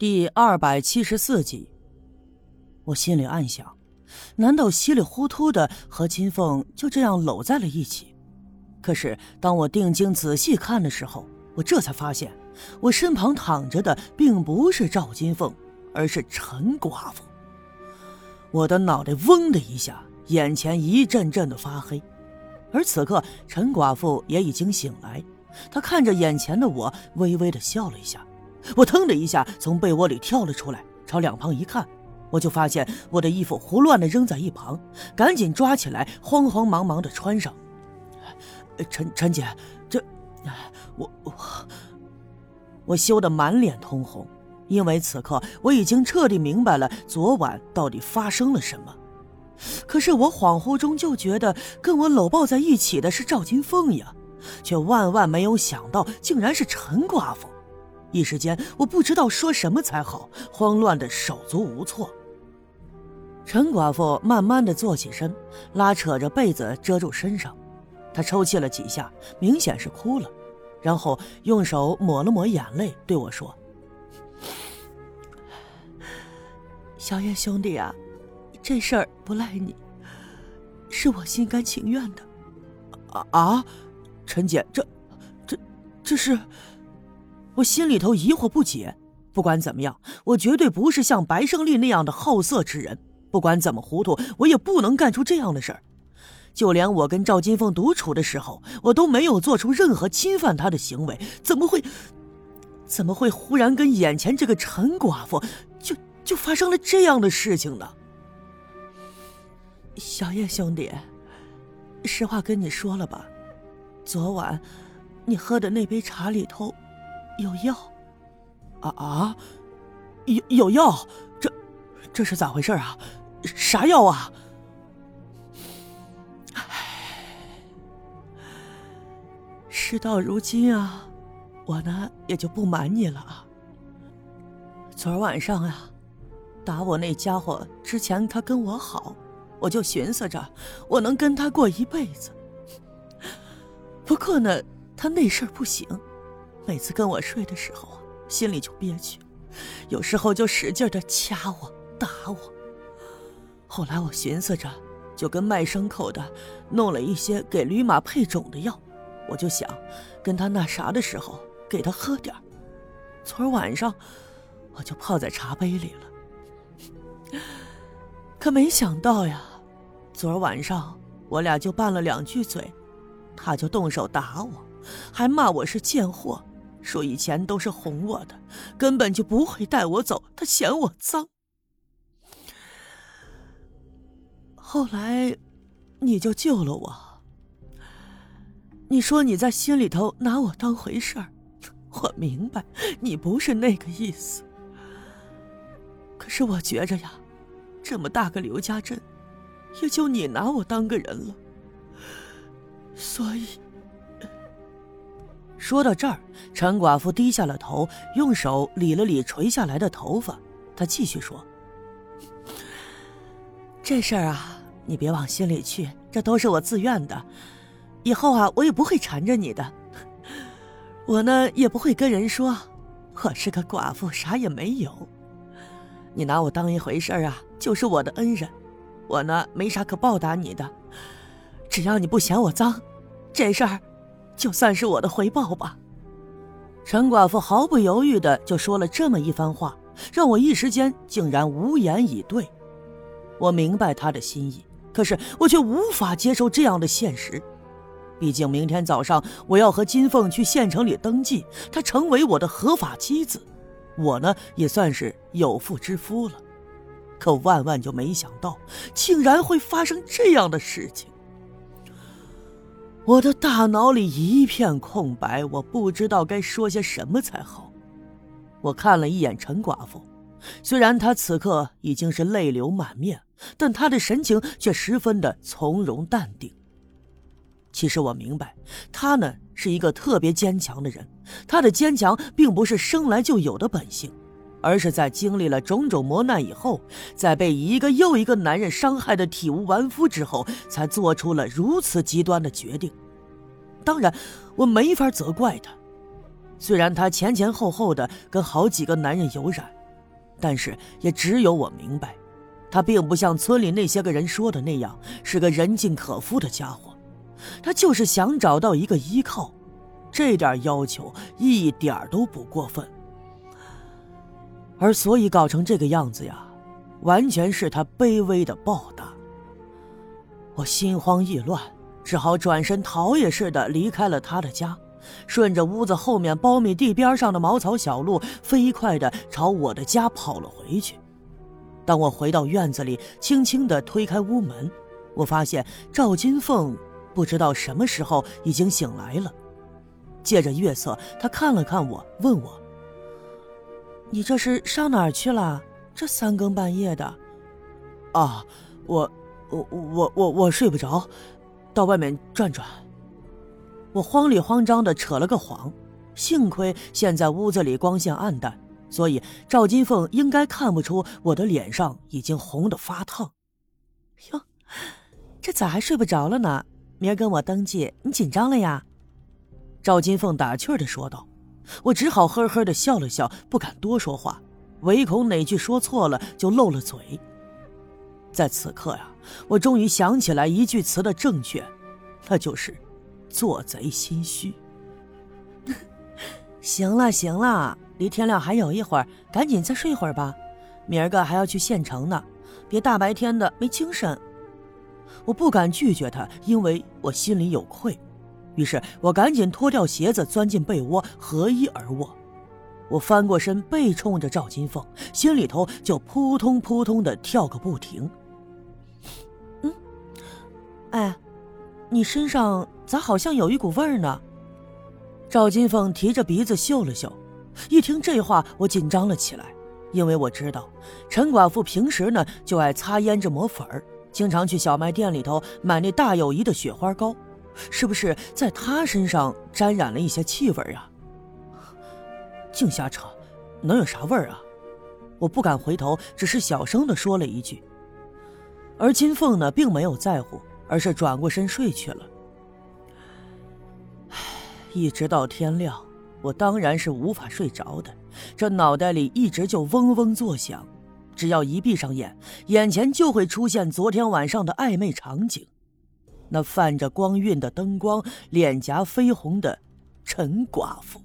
第二百七十四集，我心里暗想：难道稀里糊涂的和金凤就这样搂在了一起？可是当我定睛仔细看的时候，我这才发现，我身旁躺着的并不是赵金凤，而是陈寡妇。我的脑袋嗡的一下，眼前一阵阵的发黑。而此刻，陈寡妇也已经醒来，她看着眼前的我，微微的笑了一下。我腾的一下从被窝里跳了出来，朝两旁一看，我就发现我的衣服胡乱的扔在一旁，赶紧抓起来，慌慌忙忙的穿上。陈陈姐，这，我我我羞得满脸通红，因为此刻我已经彻底明白了昨晚到底发生了什么。可是我恍惚中就觉得跟我搂抱在一起的是赵金凤呀，却万万没有想到竟然是陈寡妇。一时间，我不知道说什么才好，慌乱的手足无措。陈寡妇慢慢的坐起身，拉扯着被子遮住身上，她抽泣了几下，明显是哭了，然后用手抹了抹眼泪，对我说：“小叶兄弟啊，这事儿不赖你，是我心甘情愿的。”啊啊，陈姐，这，这，这是。我心里头疑惑不解，不管怎么样，我绝对不是像白胜利那样的好色之人。不管怎么糊涂，我也不能干出这样的事儿。就连我跟赵金凤独处的时候，我都没有做出任何侵犯她的行为，怎么会，怎么会忽然跟眼前这个陈寡妇就就发生了这样的事情呢？小叶兄弟，实话跟你说了吧，昨晚你喝的那杯茶里头。有药，啊啊，有有药，这这是咋回事啊？啥药啊？唉，事到如今啊，我呢也就不瞒你了啊。昨儿晚上啊，打我那家伙之前他跟我好，我就寻思着我能跟他过一辈子。不过呢，他那事儿不行。每次跟我睡的时候啊，心里就憋屈，有时候就使劲的掐我、打我。后来我寻思着，就跟卖牲口的弄了一些给驴马配种的药，我就想跟他那啥的时候给他喝点昨儿晚上我就泡在茶杯里了。可没想到呀，昨儿晚上我俩就拌了两句嘴，他就动手打我，还骂我是贱货。说以前都是哄我的，根本就不会带我走。他嫌我脏。后来，你就救了我。你说你在心里头拿我当回事儿，我明白你不是那个意思。可是我觉着呀，这么大个刘家镇，也就你拿我当个人了，所以。说到这儿，陈寡妇低下了头，用手理了理垂下来的头发。她继续说：“这事儿啊，你别往心里去，这都是我自愿的。以后啊，我也不会缠着你的。我呢，也不会跟人说我是个寡妇，啥也没有。你拿我当一回事儿啊，就是我的恩人。我呢，没啥可报答你的，只要你不嫌我脏，这事儿。”就算是我的回报吧。陈寡妇毫不犹豫的就说了这么一番话，让我一时间竟然无言以对。我明白她的心意，可是我却无法接受这样的现实。毕竟明天早上我要和金凤去县城里登记，她成为我的合法妻子，我呢也算是有妇之夫了。可万万就没想到，竟然会发生这样的事情。我的大脑里一片空白，我不知道该说些什么才好。我看了一眼陈寡妇，虽然她此刻已经是泪流满面，但她的神情却十分的从容淡定。其实我明白，她呢是一个特别坚强的人。她的坚强并不是生来就有的本性，而是在经历了种种磨难以后，在被一个又一个男人伤害的体无完肤之后，才做出了如此极端的决定。当然，我没法责怪他。虽然他前前后后的跟好几个男人有染，但是也只有我明白，他并不像村里那些个人说的那样是个人尽可夫的家伙，他就是想找到一个依靠，这点要求一点都不过分。而所以搞成这个样子呀，完全是他卑微的报答。我心慌意乱，只好转身逃也似的离开了他的家。顺着屋子后面苞米地边上的茅草小路，飞快地朝我的家跑了回去。当我回到院子里，轻轻地推开屋门，我发现赵金凤不知道什么时候已经醒来了。借着月色，她看了看我，问我：“你这是上哪儿去了？这三更半夜的？”“啊，我，我，我，我，我睡不着，到外面转转。”我慌里慌张的扯了个谎，幸亏现在屋子里光线暗淡，所以赵金凤应该看不出我的脸上已经红得发烫。哟，这咋还睡不着了呢？明儿跟我登记，你紧张了呀？赵金凤打趣的说道。我只好呵呵的笑了笑，不敢多说话，唯恐哪句说错了就漏了嘴。在此刻呀，我终于想起来一句词的正确，那就是。做贼心虚。行了行了，离天亮还有一会儿，赶紧再睡会儿吧。明儿个还要去县城呢，别大白天的没精神。我不敢拒绝他，因为我心里有愧。于是我赶紧脱掉鞋子，钻进被窝，合衣而卧。我翻过身，背冲着赵金凤，心里头就扑通扑通的跳个不停。嗯，哎。你身上咋好像有一股味儿呢？赵金凤提着鼻子嗅了嗅，一听这话，我紧张了起来，因为我知道陈寡妇平时呢就爱擦胭脂抹粉儿，经常去小卖店里头买那大友谊的雪花膏，是不是在她身上沾染了一些气味啊？净瞎扯，能有啥味儿啊？我不敢回头，只是小声的说了一句。而金凤呢，并没有在乎。而是转过身睡去了。一直到天亮，我当然是无法睡着的。这脑袋里一直就嗡嗡作响，只要一闭上眼，眼前就会出现昨天晚上的暧昧场景：那泛着光晕的灯光，脸颊绯红的陈寡妇。